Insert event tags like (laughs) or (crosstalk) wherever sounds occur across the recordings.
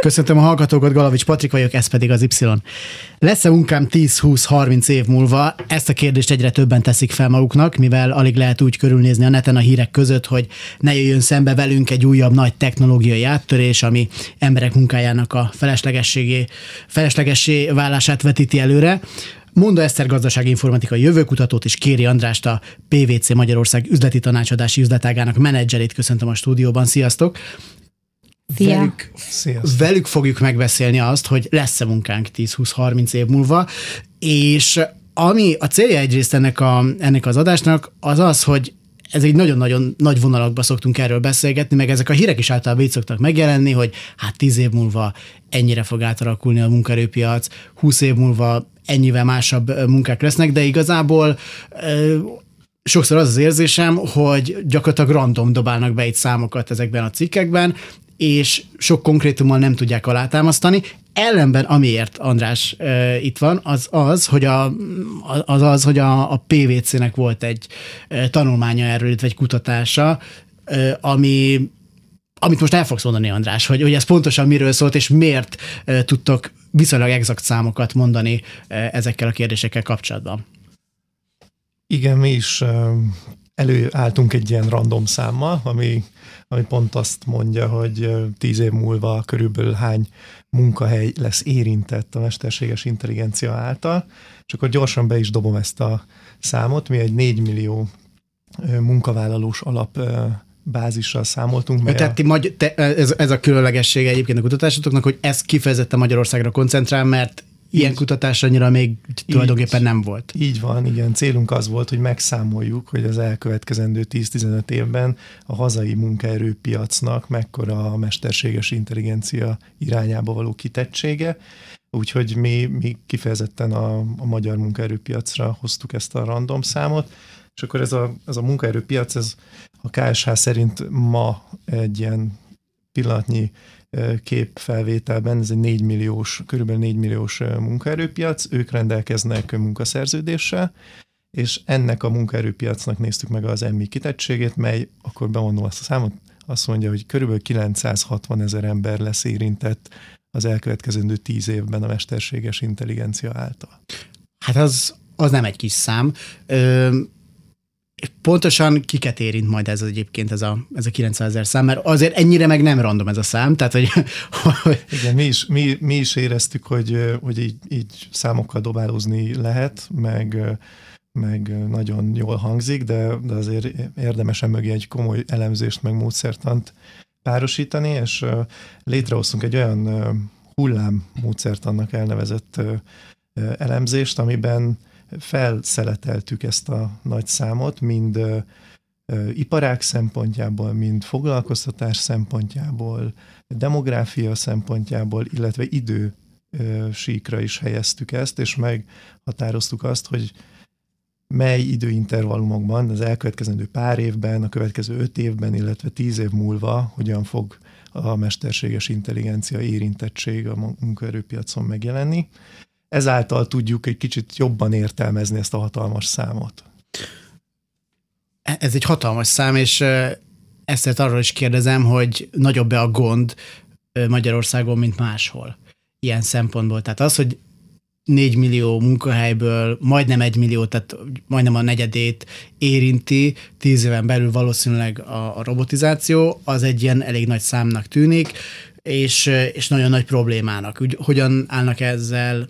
Köszöntöm a hallgatókat, Galavics Patrik vagyok, ez pedig az Y. Lesz-e munkám 10-20-30 év múlva? Ezt a kérdést egyre többen teszik fel maguknak, mivel alig lehet úgy körülnézni a neten a hírek között, hogy ne jöjjön szembe velünk egy újabb nagy technológiai áttörés, ami emberek munkájának a feleslegességé, feleslegessé válását vetíti előre. Mondta Eszter gazdasági informatikai jövőkutatót és Kéri Andrást a PVC Magyarország üzleti tanácsadási üzletágának menedzserét köszöntöm a stúdióban. Sziasztok! Szia. Velük, Sziasztok. velük fogjuk megbeszélni azt, hogy lesz-e munkánk 10-20-30 év múlva, és ami a célja egyrészt ennek, a, ennek az adásnak, az az, hogy ez egy nagyon-nagyon nagy vonalakba szoktunk erről beszélgetni, meg ezek a hírek is általában így szoktak megjelenni, hogy hát 10 év múlva ennyire fog átalakulni a munkaerőpiac, 20 év múlva ennyivel másabb munkák lesznek, de igazából sokszor az az érzésem, hogy gyakorlatilag random dobálnak be itt számokat ezekben a cikkekben, és sok konkrétummal nem tudják alátámasztani. Ellenben, amiért András uh, itt van, az az, hogy a, az, az, hogy a, a PVC-nek volt egy uh, tanulmánya erről, illetve egy kutatása, uh, ami amit most el fogsz mondani, András, hogy, hogy ez pontosan miről szólt, és miért uh, tudtok viszonylag exakt számokat mondani uh, ezekkel a kérdésekkel kapcsolatban. Igen, mi is előálltunk egy ilyen random számmal, ami, ami pont azt mondja, hogy tíz év múlva körülbelül hány munkahely lesz érintett a mesterséges intelligencia által, és akkor gyorsan be is dobom ezt a számot. Mi egy 4 millió munkavállalós alap bázissal számoltunk. Mert Tehát ti magy- te, ez, ez a különlegessége egyébként a kutatásotoknak, hogy ez kifejezetten Magyarországra koncentrál, mert ilyen kutatás annyira még tulajdonképpen nem volt. Így van, igen. Célunk az volt, hogy megszámoljuk, hogy az elkövetkezendő 10-15 évben a hazai munkaerőpiacnak mekkora a mesterséges intelligencia irányába való kitettsége. Úgyhogy mi, mi kifejezetten a, a magyar munkaerőpiacra hoztuk ezt a random számot, és akkor ez a, ez a munkaerőpiac, ez a KSH szerint ma egy ilyen pillanatnyi képfelvételben, ez egy 4 milliós, körülbelül 4 milliós munkaerőpiac, ők rendelkeznek munkaszerződéssel, és ennek a munkaerőpiacnak néztük meg az emmi kitettségét, mely, akkor bemondom azt a számot, azt mondja, hogy körülbelül 960 ezer ember lesz érintett az elkövetkezendő 10 évben a mesterséges intelligencia által. Hát az, az nem egy kis szám. Ö, pontosan kiket érint majd ez egyébként ez a, ez a 900 ezer szám, mert azért ennyire meg nem random ez a szám, tehát hogy... Igen, mi is, mi, mi is éreztük, hogy, hogy így, így számokkal dobálózni lehet, meg, meg nagyon jól hangzik, de, de azért érdemesen mögé egy komoly elemzést, meg módszertant párosítani, és létrehoztunk egy olyan hullám módszertannak elnevezett elemzést, amiben felszeleteltük ezt a nagy számot, mind iparák szempontjából, mind foglalkoztatás szempontjából, demográfia szempontjából, illetve idő síkra is helyeztük ezt, és meghatároztuk azt, hogy mely időintervallumokban, az elkövetkezendő pár évben, a következő öt évben, illetve tíz év múlva hogyan fog a mesterséges intelligencia érintettség a munkaerőpiacon megjelenni ezáltal tudjuk egy kicsit jobban értelmezni ezt a hatalmas számot. Ez egy hatalmas szám, és ezt arról is kérdezem, hogy nagyobb-e a gond Magyarországon, mint máshol ilyen szempontból. Tehát az, hogy 4 millió munkahelyből majdnem egy millió, tehát majdnem a negyedét érinti, tíz éven belül valószínűleg a, a robotizáció, az egy ilyen elég nagy számnak tűnik, és, és nagyon nagy problémának. Úgy, hogyan állnak ezzel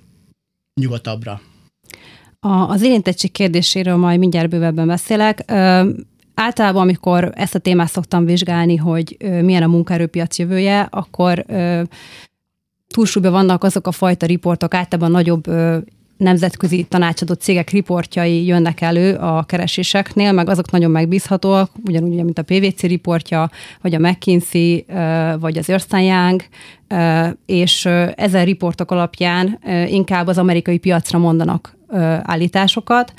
nyugatabbra? A, az érintettség kérdéséről majd mindjárt bővebben beszélek. Ö, általában, amikor ezt a témát szoktam vizsgálni, hogy ö, milyen a munkaerőpiac jövője, akkor ö, túlsúlyban vannak azok a fajta riportok, általában nagyobb ö, nemzetközi tanácsadó cégek riportjai jönnek elő a kereséseknél, meg azok nagyon megbízhatóak, ugyanúgy, mint a PVC riportja, vagy a McKinsey, vagy az Ernst Young, és ezen riportok alapján inkább az amerikai piacra mondanak állításokat.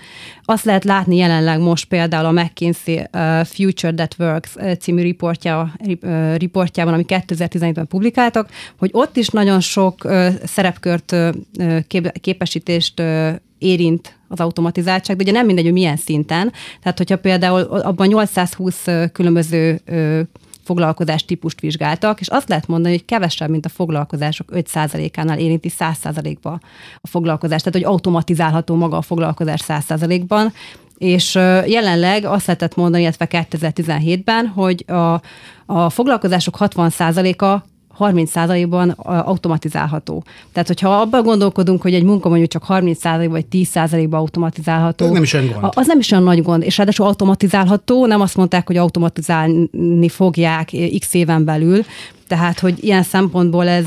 Azt lehet látni jelenleg most például a McKinsey Future That Works című riportja, riportjában, ami 2017-ben publikáltak, hogy ott is nagyon sok szerepkört, képesítést érint az automatizáltság, de ugye nem mindegy, hogy milyen szinten. Tehát, hogyha például abban 820 különböző foglalkozás típust vizsgáltak, és azt lehet mondani, hogy kevesebb, mint a foglalkozások 5%-ánál érinti 100%-ba a foglalkozás. Tehát, hogy automatizálható maga a foglalkozás 100%-ban, és jelenleg azt lehetett mondani, illetve 2017-ben, hogy a, a foglalkozások 60%-a 30%-ban automatizálható. Tehát, hogyha abban gondolkodunk, hogy egy munka mondjuk csak 30% vagy 10%-ban automatizálható. Az nem is olyan gond. Az nem is olyan nagy gond. És ráadásul automatizálható, nem azt mondták, hogy automatizálni fogják x éven belül, tehát, hogy ilyen szempontból ez,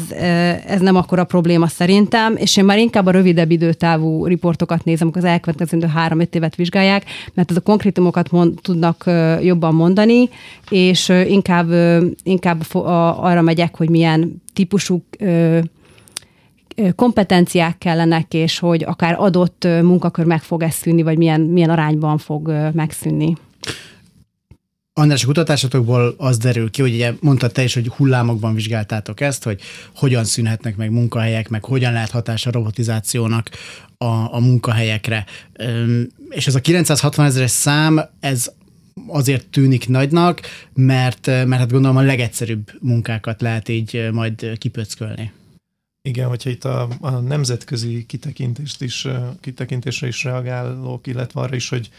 ez nem akkora probléma szerintem, és én már inkább a rövidebb időtávú riportokat nézem, amikor az elkövetkező három-öt évet vizsgálják, mert ez a konkrétumokat mond, tudnak jobban mondani, és inkább, inkább arra megyek, hogy milyen típusú kompetenciák kellenek, és hogy akár adott munkakör meg fog ezt szűnni, vagy milyen, milyen arányban fog megszűnni. András, a kutatásokból az derül ki, hogy ugye mondtad te is, hogy hullámokban vizsgáltátok ezt, hogy hogyan szűnhetnek meg munkahelyek, meg hogyan lehet hatása a robotizációnak a, a munkahelyekre. És ez a 960 ezeres szám, ez azért tűnik nagynak, mert, mert hát gondolom a legegyszerűbb munkákat lehet így majd kipöckölni. Igen, hogyha itt a, a nemzetközi kitekintést is, kitekintésre is reagálok, illetve arra is, hogy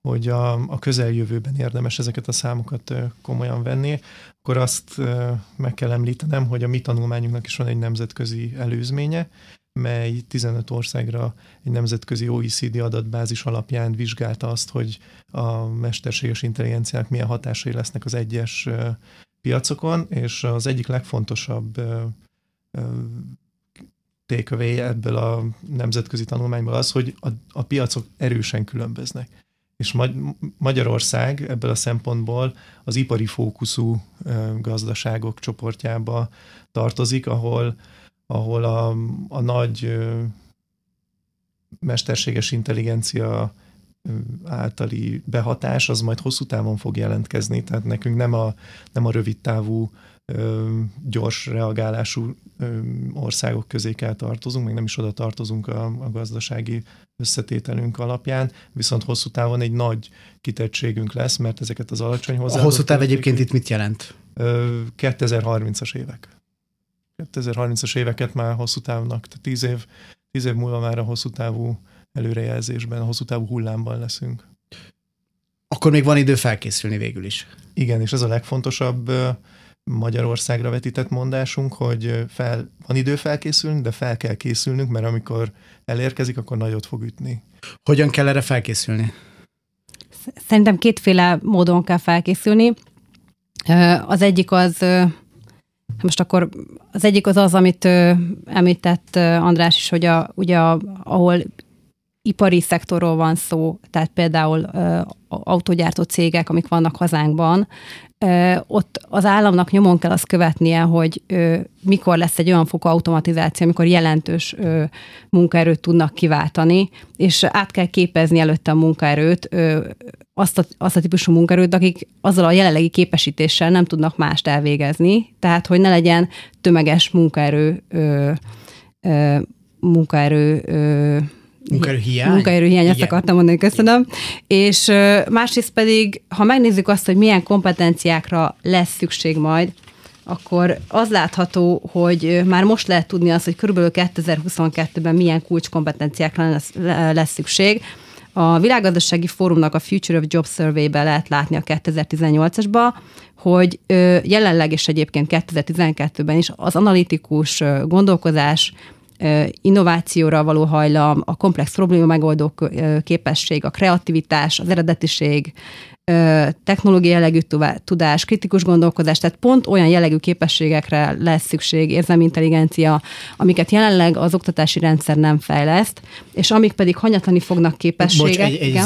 hogy a, a közeljövőben érdemes ezeket a számokat komolyan venni, akkor azt meg kell említenem, hogy a mi tanulmányunknak is van egy nemzetközi előzménye, mely 15 országra egy nemzetközi OECD adatbázis alapján vizsgálta azt, hogy a mesterséges intelligenciák milyen hatásai lesznek az egyes piacokon, és az egyik legfontosabb takeaway ebből a nemzetközi tanulmányból az, hogy a, a piacok erősen különböznek és Magyarország ebből a szempontból az ipari fókuszú gazdaságok csoportjába tartozik, ahol, ahol a, a nagy mesterséges intelligencia általi behatás az majd hosszú távon fog jelentkezni, tehát nekünk nem a, nem a rövid távú gyors reagálású országok közé kell tartozunk, még nem is oda tartozunk a, a gazdasági összetételünk alapján, viszont hosszú távon egy nagy kitettségünk lesz, mert ezeket az alacsony hozzá. A hosszú táv egyébként itt mit jelent? 2030-as évek. 2030-as éveket már hosszú távnak, tehát 10 év, 10 év múlva már a hosszú távú előrejelzésben, a hosszú távú hullámban leszünk. Akkor még van idő felkészülni végül is. Igen, és ez a legfontosabb Magyarországra vetített mondásunk, hogy fel, van idő felkészülni, de fel kell készülnünk, mert amikor elérkezik, akkor nagyot fog ütni. Hogyan kell erre felkészülni? Szerintem kétféle módon kell felkészülni. Az egyik az, most akkor az egyik az az, amit említett András is, hogy a, ugye a, ahol ipari szektorról van szó, tehát például autógyártó cégek, amik vannak hazánkban, ott az államnak nyomon kell azt követnie, hogy mikor lesz egy olyan fokú automatizáció, amikor jelentős munkaerőt tudnak kiváltani, és át kell képezni előtte a munkaerőt, azt a, azt a típusú munkaerőt, akik azzal a jelenlegi képesítéssel nem tudnak mást elvégezni, tehát hogy ne legyen tömeges munkaerő munkaerő Munkaerőhiány? Munkaerőhiány, ezt akartam mondani, köszönöm. És másrészt pedig, ha megnézzük azt, hogy milyen kompetenciákra lesz szükség majd, akkor az látható, hogy már most lehet tudni azt, hogy körülbelül 2022-ben milyen kulcskompetenciákra lesz, lesz szükség. A Világgazdasági Fórumnak a Future of Job Survey-be lehet látni a 2018-asba, hogy jelenleg és egyébként 2012-ben is az analitikus gondolkozás, innovációra való hajlam, a komplex probléma megoldó képesség, a kreativitás, az eredetiség, technológiai jellegű tudás, kritikus gondolkodás, tehát pont olyan jellegű képességekre lesz szükség, érzelmi intelligencia, amiket jelenleg az oktatási rendszer nem fejleszt, és amik pedig hanyatlani fognak képességek. Bocs, egy, egy,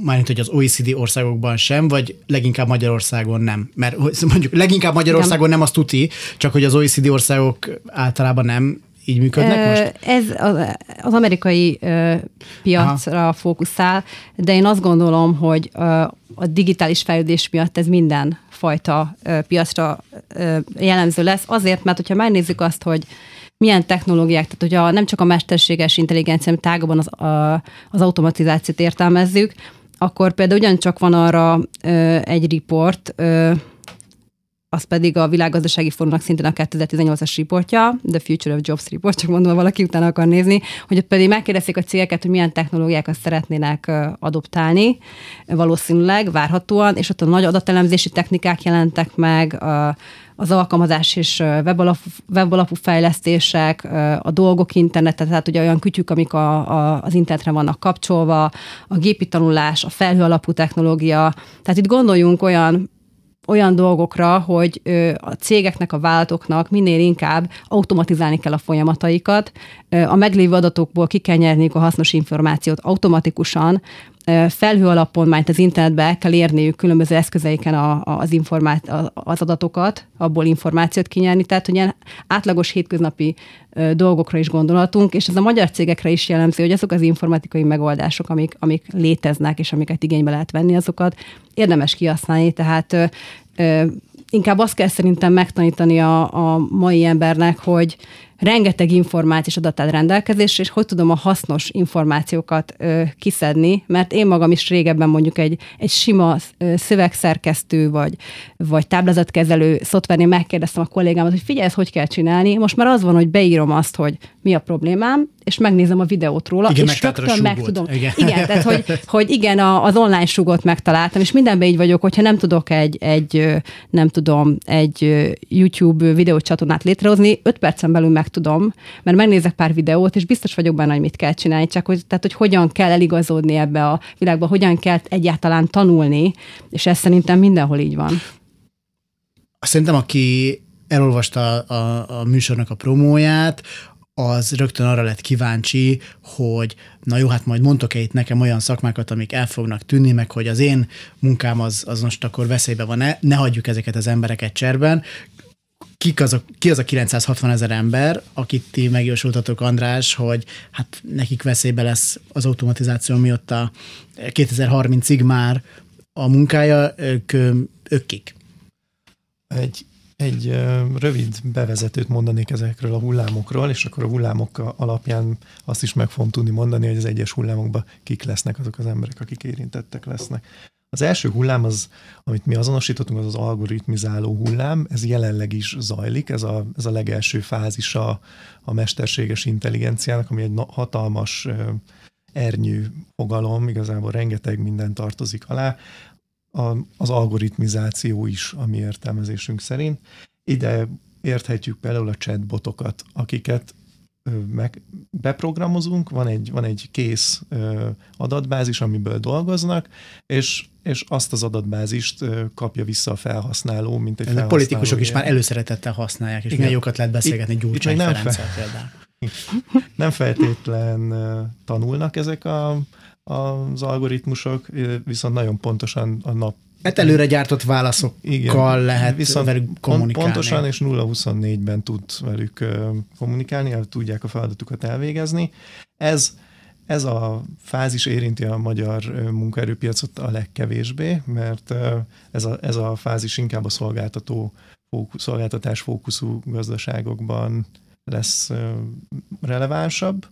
mármint, hogy az OECD országokban sem, vagy leginkább Magyarországon nem? Mert mondjuk leginkább Magyarországon nem, nem azt tuti, csak hogy az OECD országok általában nem így működnek most? Ez az, az amerikai piacra Aha. fókuszál, de én azt gondolom, hogy a digitális fejlődés miatt ez minden fajta piacra jellemző lesz. Azért, mert hogyha megnézzük azt, hogy milyen technológiák, tehát hogyha nem csak a mesterséges intelligencia, hanem tágabban az, a, az automatizációt értelmezzük, akkor például ugyancsak van arra ö, egy riport, ö, az pedig a világgazdasági fórumnak szintén a 2018-as riportja, The Future of Jobs report, csak mondom, valaki utána akar nézni, hogy ott pedig megkérdezték a cégeket, hogy milyen technológiákat szeretnének adoptálni, valószínűleg, várhatóan, és ott a nagy adatelemzési technikák jelentek meg, az alkalmazás és webalapú, webalapú fejlesztések, a dolgok internete, tehát ugye olyan kütyük, amik a, a, az internetre vannak kapcsolva, a gépi tanulás, a felhő alapú technológia. Tehát itt gondoljunk olyan olyan dolgokra, hogy a cégeknek, a vállalatoknak minél inkább automatizálni kell a folyamataikat, a meglévő adatokból ki a hasznos információt automatikusan, felhő alapon, majd az internetbe el kell érniük különböző eszközeiken a, az, informát, az adatokat, abból információt kinyerni, tehát hogy ilyen átlagos hétköznapi dolgokra is gondolhatunk, és ez a magyar cégekre is jellemző, hogy azok az informatikai megoldások, amik, amik léteznek, és amiket igénybe lehet venni, azokat érdemes kihasználni, tehát inkább azt kell szerintem megtanítani a, a mai embernek, hogy rengeteg információs adat áll rendelkezésre, és hogy tudom a hasznos információkat ö, kiszedni, mert én magam is régebben mondjuk egy, egy sima ö, szövegszerkesztő vagy, vagy táblázatkezelő szoftvernél megkérdeztem a kollégámat, hogy figyelj, ezt hogy kell csinálni. Most már az van, hogy beírom azt, hogy mi a problémám, és megnézem a videót róla, igen, és rögtön meg tudom. Igen, igen tehát hogy, (laughs) hogy igen, a, az online sugot megtaláltam, és mindenben így vagyok, hogyha nem tudok egy, egy nem tudom, egy YouTube videócsatornát létrehozni, öt percen belül meg tudom, mert megnézek pár videót, és biztos vagyok benne, hogy mit kell csinálni, csak hogy, tehát, hogy hogyan kell eligazodni ebbe a világba, hogyan kell egyáltalán tanulni, és ez szerintem mindenhol így van. Szerintem, aki elolvasta a, a, a műsornak a promóját, az rögtön arra lett kíváncsi, hogy na jó, hát majd mondtok-e itt nekem olyan szakmákat, amik el fognak tűnni, meg hogy az én munkám az, az most akkor veszélybe van-e, ne hagyjuk ezeket az embereket cserben. Kik az a, ki az a 960 ezer ember, akit ti megjósoltatok, András, hogy hát nekik veszélybe lesz az automatizáció miatt a 2030-ig már a munkája, ők, ők kik? Egy egy rövid bevezetőt mondanék ezekről a hullámokról, és akkor a hullámok alapján azt is meg fogom tudni mondani, hogy az egyes hullámokban kik lesznek azok az emberek, akik érintettek lesznek. Az első hullám, az, amit mi azonosítottunk, az az algoritmizáló hullám, ez jelenleg is zajlik, ez a, ez a legelső fázisa a mesterséges intelligenciának, ami egy hatalmas ernyő fogalom, igazából rengeteg minden tartozik alá a, az algoritmizáció is a mi értelmezésünk szerint. Ide érthetjük például a chatbotokat, akiket meg beprogramozunk, van egy, van egy kész adatbázis, amiből dolgoznak, és, és azt az adatbázist kapja vissza a felhasználó, mint egy felhasználó. A politikusok is már előszeretettel használják, és Igen. milyen jókat lehet beszélgetni Gyurcsány Ferenccel fe... például. (laughs) Nem feltétlen tanulnak ezek a az algoritmusok, viszont nagyon pontosan a nap Hát előre gyártott válaszokkal Igen, lehet viszont velük kommunikálni. Pontosan, és 0-24-ben tud velük kommunikálni, el tudják a feladatukat elvégezni. Ez, ez a fázis érinti a magyar munkaerőpiacot a legkevésbé, mert ez a, ez a fázis inkább a szolgáltató fókusz, szolgáltatás fókuszú gazdaságokban lesz relevánsabb.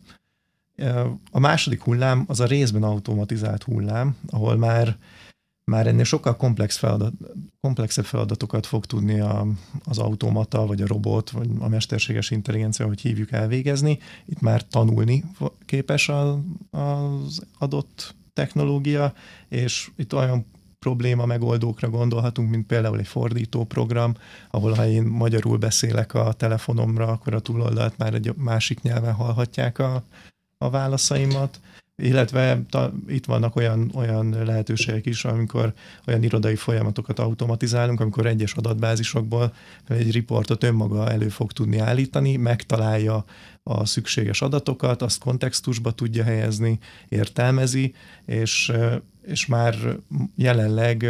A második hullám az a részben automatizált hullám, ahol már már ennél sokkal komplex feladat, komplexebb feladatokat fog tudni a, az automata, vagy a robot, vagy a mesterséges intelligencia, hogy hívjuk elvégezni. Itt már tanulni képes a, az adott technológia, és itt olyan probléma megoldókra gondolhatunk, mint például egy fordító program, ahol ha én magyarul beszélek a telefonomra, akkor a túloldalt már egy másik nyelven hallhatják a, a válaszaimat, illetve ta, itt vannak olyan, olyan lehetőségek is, amikor olyan irodai folyamatokat automatizálunk, amikor egyes adatbázisokból egy riportot önmaga elő fog tudni állítani, megtalálja a szükséges adatokat, azt kontextusba tudja helyezni, értelmezi, és, és már jelenleg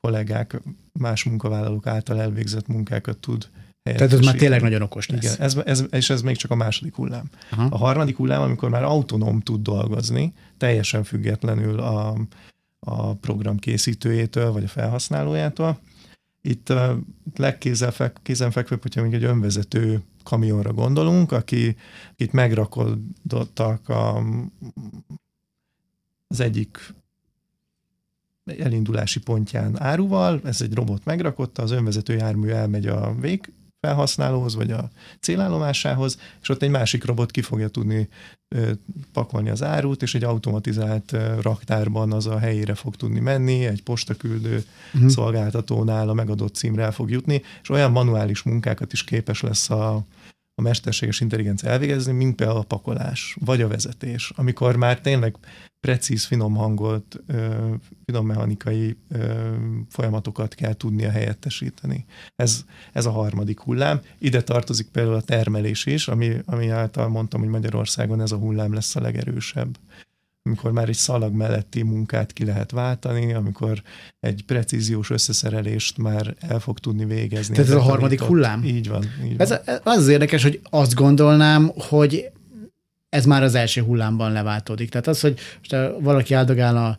kollégák, más munkavállalók által elvégzett munkákat tud tehát ez már tényleg nagyon okos lesz. Igen, ez, ez, és ez még csak a második hullám. Aha. A harmadik hullám, amikor már autonóm tud dolgozni, teljesen függetlenül a, a program készítőjétől, vagy a felhasználójától. Itt a legkézenfekvőbb, hogyha még egy önvezető kamionra gondolunk, aki, akit megrakodottak a, az egyik elindulási pontján áruval, ez egy robot megrakotta, az önvezető jármű elmegy a vég felhasználóhoz, vagy a célállomásához, és ott egy másik robot ki fogja tudni pakolni az árut, és egy automatizált raktárban az a helyére fog tudni menni, egy postaküldő uh-huh. szolgáltatónál a megadott címre el fog jutni, és olyan manuális munkákat is képes lesz a, a mesterséges intelligencia elvégezni, mint például a pakolás, vagy a vezetés, amikor már tényleg precíz, finom hangolt, finom mechanikai folyamatokat kell tudnia helyettesíteni. Ez, ez a harmadik hullám. Ide tartozik például a termelés is, ami, ami által mondtam, hogy Magyarországon ez a hullám lesz a legerősebb amikor már egy szalag melletti munkát ki lehet váltani, amikor egy precíziós összeszerelést már el fog tudni végezni. Tehát ez a harmadik hullám? Így van. Így van. Ez, az az érdekes, hogy azt gondolnám, hogy ez már az első hullámban leváltódik. Tehát az, hogy most valaki áldogál a,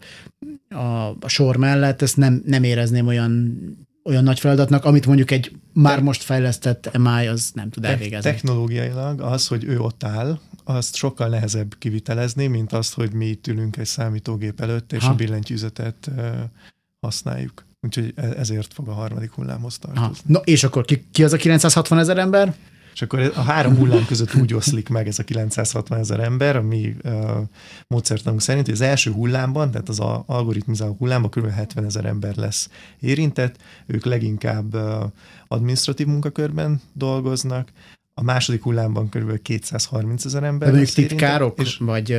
a, a sor mellett, ezt nem, nem érezném olyan olyan nagy feladatnak, amit mondjuk egy már Te- most fejlesztett MI az nem tud elvégezni. Technológiailag az, hogy ő ott áll, azt sokkal nehezebb kivitelezni, mint azt, hogy mi itt ülünk egy számítógép előtt, és ha. a billentyűzetet használjuk. Úgyhogy e- ezért fog a harmadik hullámhoz tartozni. Ha. No, és akkor ki, ki az a 960 ezer ember? És akkor a három hullám között úgy oszlik meg ez a 960 ezer ember, ami uh, módszertanunk szerint, hogy az első hullámban, tehát az a algoritmizáló hullámban kb. 70 ezer ember lesz érintett, ők leginkább uh, administratív munkakörben dolgoznak, a második hullámban kb. 230 ezer ember. De mondjuk titkárok, és vagy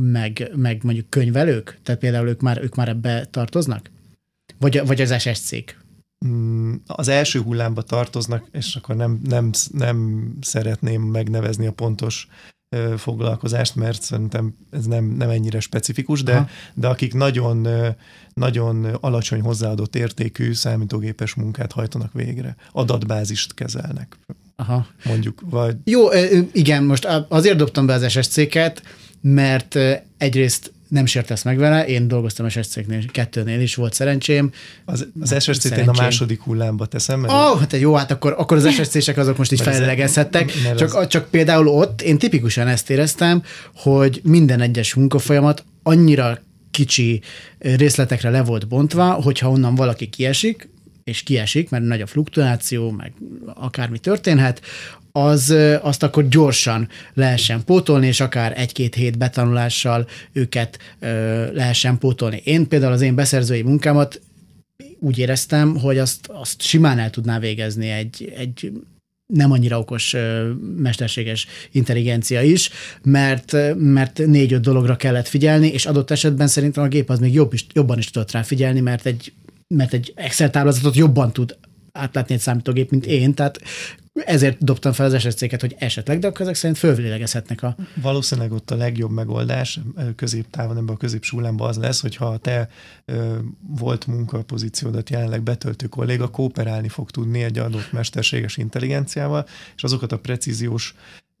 meg, meg mondjuk könyvelők? Tehát például ők már, ők már ebbe tartoznak? Vagy, vagy az SSC-k? Mm, az első hullámba tartoznak, és akkor nem, nem, nem szeretném megnevezni a pontos foglalkozást, mert szerintem ez nem, nem ennyire specifikus, de, de akik nagyon, nagyon alacsony hozzáadott értékű számítógépes munkát hajtanak végre, adatbázist kezelnek. Aha. Mondjuk, vagy... Jó, igen, most azért dobtam be az SSC-ket, mert egyrészt nem sértesz meg vele, én dolgoztam SSC-knél, kettőnél is volt szerencsém. Az, az SSC-t én a második hullámba teszem. Ó, oh, hát jó, hát akkor, akkor az (laughs) SSC-sek azok most így fellegezhettek. Csak, az... csak például ott én tipikusan ezt éreztem, hogy minden egyes munkafolyamat annyira kicsi részletekre le volt bontva, hogyha onnan valaki kiesik, és kiesik, mert nagy a fluktuáció, meg akármi történhet, az, azt akkor gyorsan lehessen pótolni, és akár egy-két hét betanulással őket ö, lehessen pótolni. Én például az én beszerzői munkámat úgy éreztem, hogy azt, azt simán el tudná végezni egy, egy nem annyira okos mesterséges intelligencia is, mert, mert négy-öt dologra kellett figyelni, és adott esetben szerintem a gép az még jobb is, jobban is tudott rá figyelni, mert egy, mert egy Excel táblázatot jobban tud átlátni egy számítógép, mint én, tehát ezért dobtam fel az SSC-ket, hogy esetleg, de akkor ezek szerint fölvilegezhetnek a... Valószínűleg ott a legjobb megoldás középtávon, ebben a középsúlámban az lesz, hogyha te ö, volt munkapozíciódat jelenleg betöltő kolléga kooperálni fog tudni egy adott mesterséges intelligenciával, és azokat a precíziós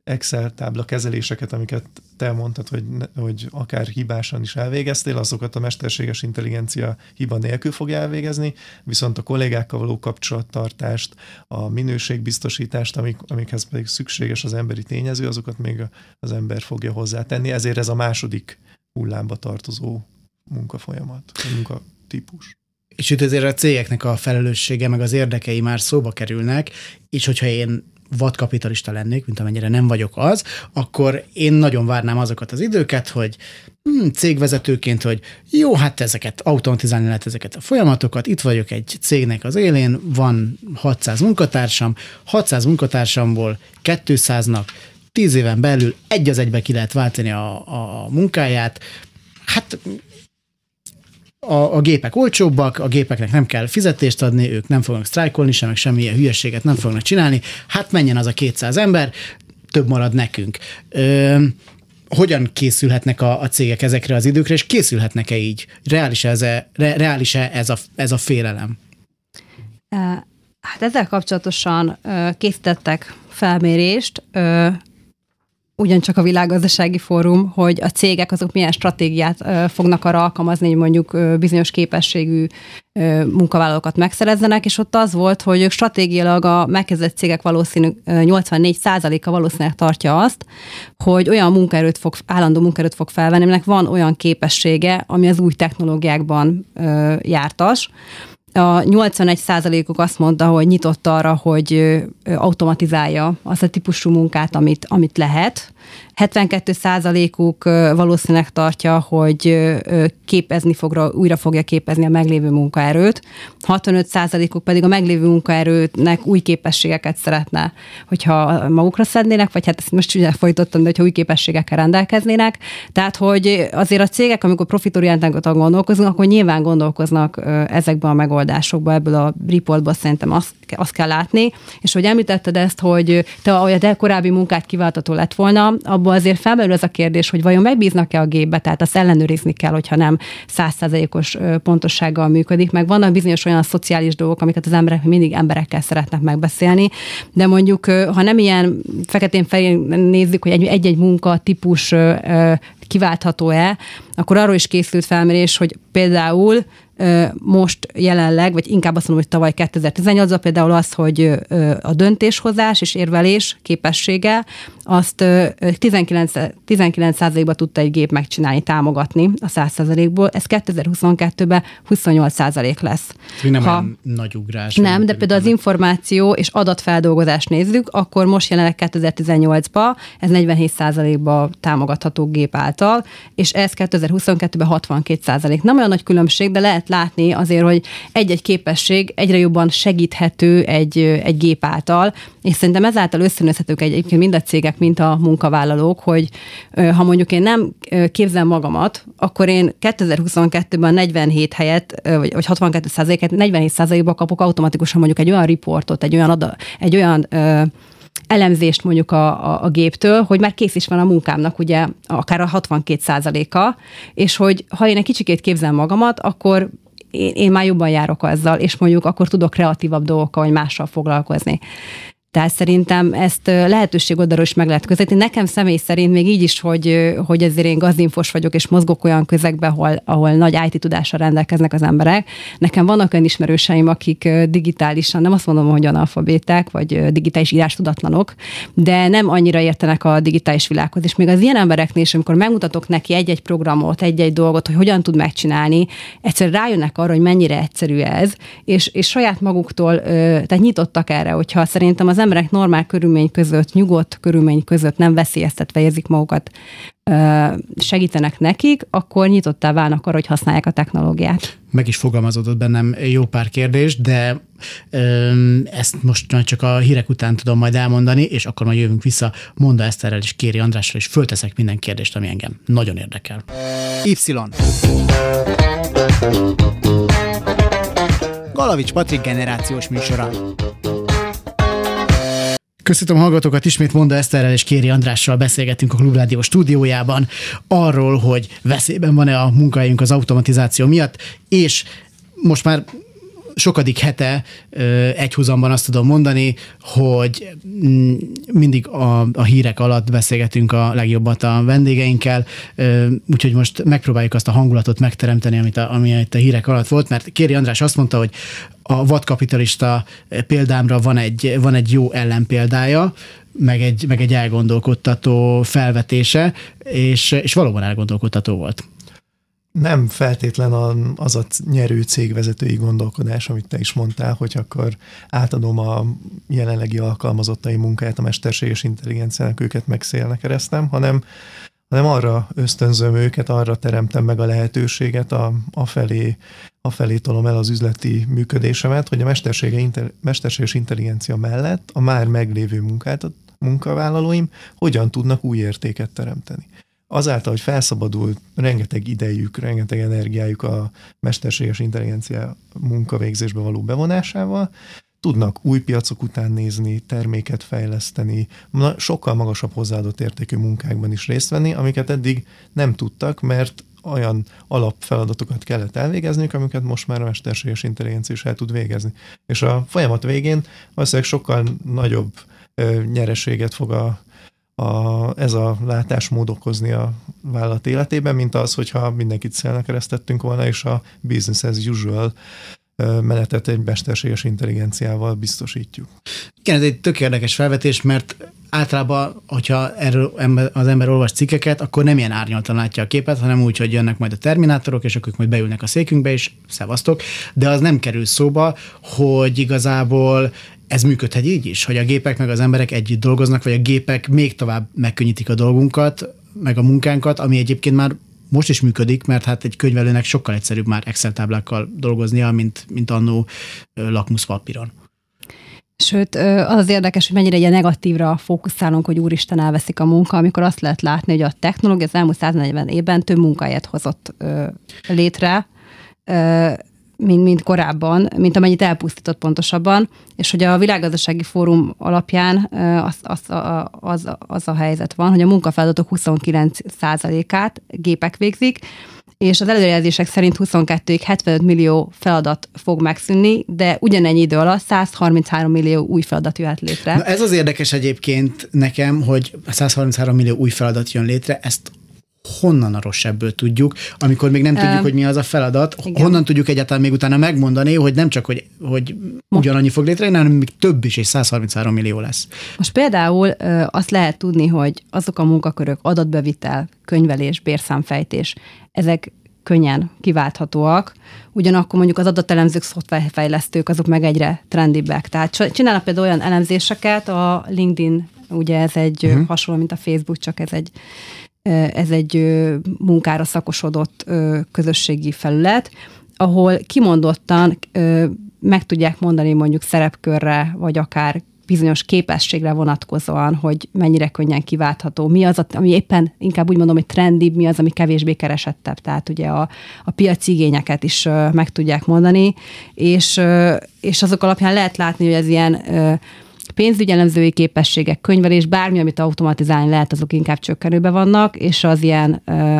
Excel tábla kezeléseket, amiket te mondtad, hogy, hogy akár hibásan is elvégeztél, azokat a mesterséges intelligencia hiba nélkül fogja elvégezni, viszont a kollégákkal való kapcsolattartást, a minőségbiztosítást, amik, amikhez pedig szükséges az emberi tényező, azokat még az ember fogja hozzátenni. Ezért ez a második hullámba tartozó munkafolyamat, munkatípus. És itt azért a cégeknek a felelőssége, meg az érdekei már szóba kerülnek, és hogyha én vadkapitalista lennék, mint amennyire nem vagyok az, akkor én nagyon várnám azokat az időket, hogy hmm, cégvezetőként, hogy jó, hát ezeket automatizálni lehet ezeket a folyamatokat, itt vagyok egy cégnek az élén, van 600 munkatársam, 600 munkatársamból 200-nak tíz éven belül egy az egybe ki lehet váltani a, a munkáját, hát a, a gépek olcsóbbak, a gépeknek nem kell fizetést adni, ők nem fognak sztrájkolni, sem meg semmilyen hülyeséget nem fognak csinálni, hát menjen az a 200 ember, több marad nekünk. Ö, hogyan készülhetnek a, a cégek ezekre az időkre, és készülhetnek-e így? Reális-e ez, a, re, reális-e ez, a, ez a félelem? Hát ezzel kapcsolatosan készítettek felmérést, ugyancsak a világgazdasági fórum, hogy a cégek azok milyen stratégiát fognak arra alkalmazni, hogy mondjuk bizonyos képességű munkavállalókat megszerezzenek, és ott az volt, hogy ők stratégiailag a megkezdett cégek valószínű 84%-a valószínűleg tartja azt, hogy olyan munkaerőt fog, állandó munkaerőt fog felvenni, aminek van olyan képessége, ami az új technológiákban jártas, a 81%-uk azt mondta, hogy nyitott arra, hogy automatizálja azt a típusú munkát, amit, amit lehet, 72%-uk valószínűleg tartja, hogy képezni fogra, újra fogja képezni a meglévő munkaerőt, 65%-uk pedig a meglévő munkaerőnek új képességeket szeretne, hogyha magukra szednének, vagy hát ezt most ugye folytottam, de hogyha új képességekkel rendelkeznének. Tehát, hogy azért a cégek, amikor profitorientáltan gondolkoznak, akkor nyilván gondolkoznak ezekben a megoldásokban, ebből a reportból szerintem azt, azt kell látni. És hogy említetted ezt, hogy te, a korábbi munkát kiváltató lett volna, abból azért felmerül ez a kérdés, hogy vajon megbíznak-e a gépbe, tehát azt ellenőrizni kell, hogyha nem százszázalékos pontossággal működik, meg vannak bizonyos olyan szociális dolgok, amiket az emberek mindig emberekkel szeretnek megbeszélni, de mondjuk, ha nem ilyen feketén felé nézzük, hogy egy-egy munka típus kiváltható-e, akkor arról is készült felmérés, hogy például most jelenleg, vagy inkább azt mondom, hogy tavaly 2018-ban például az, hogy a döntéshozás és érvelés képessége, azt 19, 19%-ba tudta egy gép megcsinálni, támogatni a 100%-ból. Ez 2022-ben 28% lesz. Nem ha, nagy ugrás. Nem, de például az információ és adatfeldolgozást nézzük, akkor most jelenleg 2018-ban ez 47%-ba támogatható gép által, és ez 2022-ben 62%. Nem olyan nagy különbség, de lehet látni azért, hogy egy-egy képesség egyre jobban segíthető egy, egy gép által, és szerintem ezáltal összönözhetők egyébként mind a cégek, mint a munkavállalók, hogy ha mondjuk én nem képzem magamat, akkor én 2022-ben 47 helyet, vagy 62 százaléket, 47 százalékba kapok automatikusan mondjuk egy olyan riportot, egy olyan, ada, egy olyan elemzést mondjuk a, a, a géptől, hogy már kész is van a munkámnak, ugye akár a 62 százaléka, és hogy ha én egy kicsikét képzelem magamat, akkor én, én már jobban járok azzal, és mondjuk akkor tudok kreatívabb dolgokkal, vagy mással foglalkozni. Tehát szerintem ezt lehetőség oldalról is meg lehet közelíteni. Nekem személy szerint még így is, hogy, hogy ezért én gazdinfos vagyok, és mozgok olyan közegbe, ahol, ahol nagy IT tudással rendelkeznek az emberek. Nekem vannak olyan ismerőseim, akik digitálisan, nem azt mondom, hogy analfabéták, vagy digitális írástudatlanok, de nem annyira értenek a digitális világhoz. És még az ilyen embereknél is, amikor megmutatok neki egy-egy programot, egy-egy dolgot, hogy hogyan tud megcsinálni, egyszerűen rájönnek arra, hogy mennyire egyszerű ez, és, és saját maguktól, tehát nyitottak erre, hogyha szerintem az emberek normál körülmény között, nyugodt körülmény között nem veszélyeztetve érzik magukat, segítenek nekik, akkor nyitottá válnak arra, hogy használják a technológiát. Meg is fogalmazódott bennem jó pár kérdés, de ezt most már csak a hírek után tudom majd elmondani, és akkor majd jövünk vissza Monda Eszterrel és Kéri Andrással, és fölteszek minden kérdést, ami engem nagyon érdekel. Y. Galavics Patrik generációs műsora. Köszönöm hallgatókat, ismét Monda Eszterrel és Kéri Andrással beszélgetünk a Klubrádió stúdiójában arról, hogy veszélyben van-e a munkahelyünk az automatizáció miatt, és most már sokadik hete egyhuzamban azt tudom mondani, hogy mm, mindig a, a hírek alatt beszélgetünk a legjobbat a vendégeinkkel, úgyhogy most megpróbáljuk azt a hangulatot megteremteni, amit a, ami itt a hírek alatt volt, mert Kéri András azt mondta, hogy a vadkapitalista példámra van egy, van egy jó ellenpéldája, meg egy, meg egy elgondolkodtató felvetése, és, és valóban elgondolkodtató volt nem feltétlen az a nyerő cégvezetői gondolkodás, amit te is mondtál, hogy akkor átadom a jelenlegi alkalmazottai munkáját a mesterséges intelligenciának, őket megszélnek keresztem, hanem, hanem arra ösztönzöm őket, arra teremtem meg a lehetőséget, a, a felé, a felé tolom el az üzleti működésemet, hogy a mesterséges intelligencia mellett a már meglévő munkát munkavállalóim hogyan tudnak új értéket teremteni. Azáltal, hogy felszabadul rengeteg idejük, rengeteg energiájuk a mesterséges intelligencia munkavégzésbe való bevonásával, tudnak új piacok után nézni, terméket fejleszteni, sokkal magasabb hozzáadott értékű munkákban is részt venni, amiket eddig nem tudtak, mert olyan alapfeladatokat kellett elvégezniük, amiket most már a mesterséges intelligencia is el tud végezni. És a folyamat végén valószínűleg sokkal nagyobb nyereséget fog a, a, ez a látásmód okozni a vállalat életében, mint az, hogyha mindenkit szélnek keresztettünk volna, és a business as usual menetet egy mesterséges intelligenciával biztosítjuk. Igen, ez egy tök érdekes felvetés, mert általában, hogyha erről az ember olvas cikkeket, akkor nem ilyen árnyaltan látja a képet, hanem úgy, hogy jönnek majd a terminátorok, és akkor majd beülnek a székünkbe, és szevasztok, de az nem kerül szóba, hogy igazából ez működhet így is, hogy a gépek meg az emberek együtt dolgoznak, vagy a gépek még tovább megkönnyítik a dolgunkat, meg a munkánkat, ami egyébként már most is működik, mert hát egy könyvelőnek sokkal egyszerűbb már Excel táblákkal dolgoznia, mint, mint annó lakmuszpapíron. Sőt, az az érdekes, hogy mennyire ilyen negatívra fókuszálunk, hogy úristen elveszik a munka, amikor azt lehet látni, hogy a technológia az elmúlt 140 évben több munkahelyet hozott létre, mint, mint korábban, mint amennyit elpusztított pontosabban, és hogy a világgazdasági fórum alapján az, az, az, az a helyzet van, hogy a munkafeladatok 29%-át gépek végzik, és az előrejelzések szerint 22-ig 75 millió feladat fog megszűnni, de ugyanennyi idő alatt 133 millió új feladat jöhet létre. Na ez az érdekes egyébként nekem, hogy 133 millió új feladat jön létre, ezt honnan a rosszabből tudjuk, amikor még nem tudjuk, hogy mi az a feladat, igen. honnan tudjuk egyáltalán még utána megmondani, hogy nem csak, hogy, hogy ugyanannyi fog létrejönni, hanem még több is, és 133 millió lesz. Most például azt lehet tudni, hogy azok a munkakörök, adatbevitel, könyvelés, bérszámfejtés, ezek könnyen kiválthatóak, ugyanakkor mondjuk az adatelemzők, szoftverfejlesztők, azok meg egyre trendibbek. Tehát csinálnak például olyan elemzéseket, a LinkedIn, ugye ez egy uh-huh. hasonló, mint a Facebook, csak ez egy ez egy munkára szakosodott közösségi felület, ahol kimondottan meg tudják mondani mondjuk szerepkörre, vagy akár bizonyos képességre vonatkozóan, hogy mennyire könnyen kiváltható, mi az, ami éppen inkább úgy mondom, hogy trendibb, mi az, ami kevésbé keresettebb. Tehát ugye a, a piaci igényeket is meg tudják mondani, és, és azok alapján lehet látni, hogy ez ilyen pénzügyelemzői képességek, könyvelés, bármi, amit automatizálni lehet, azok inkább csökkenőbe vannak, és az ilyen ö,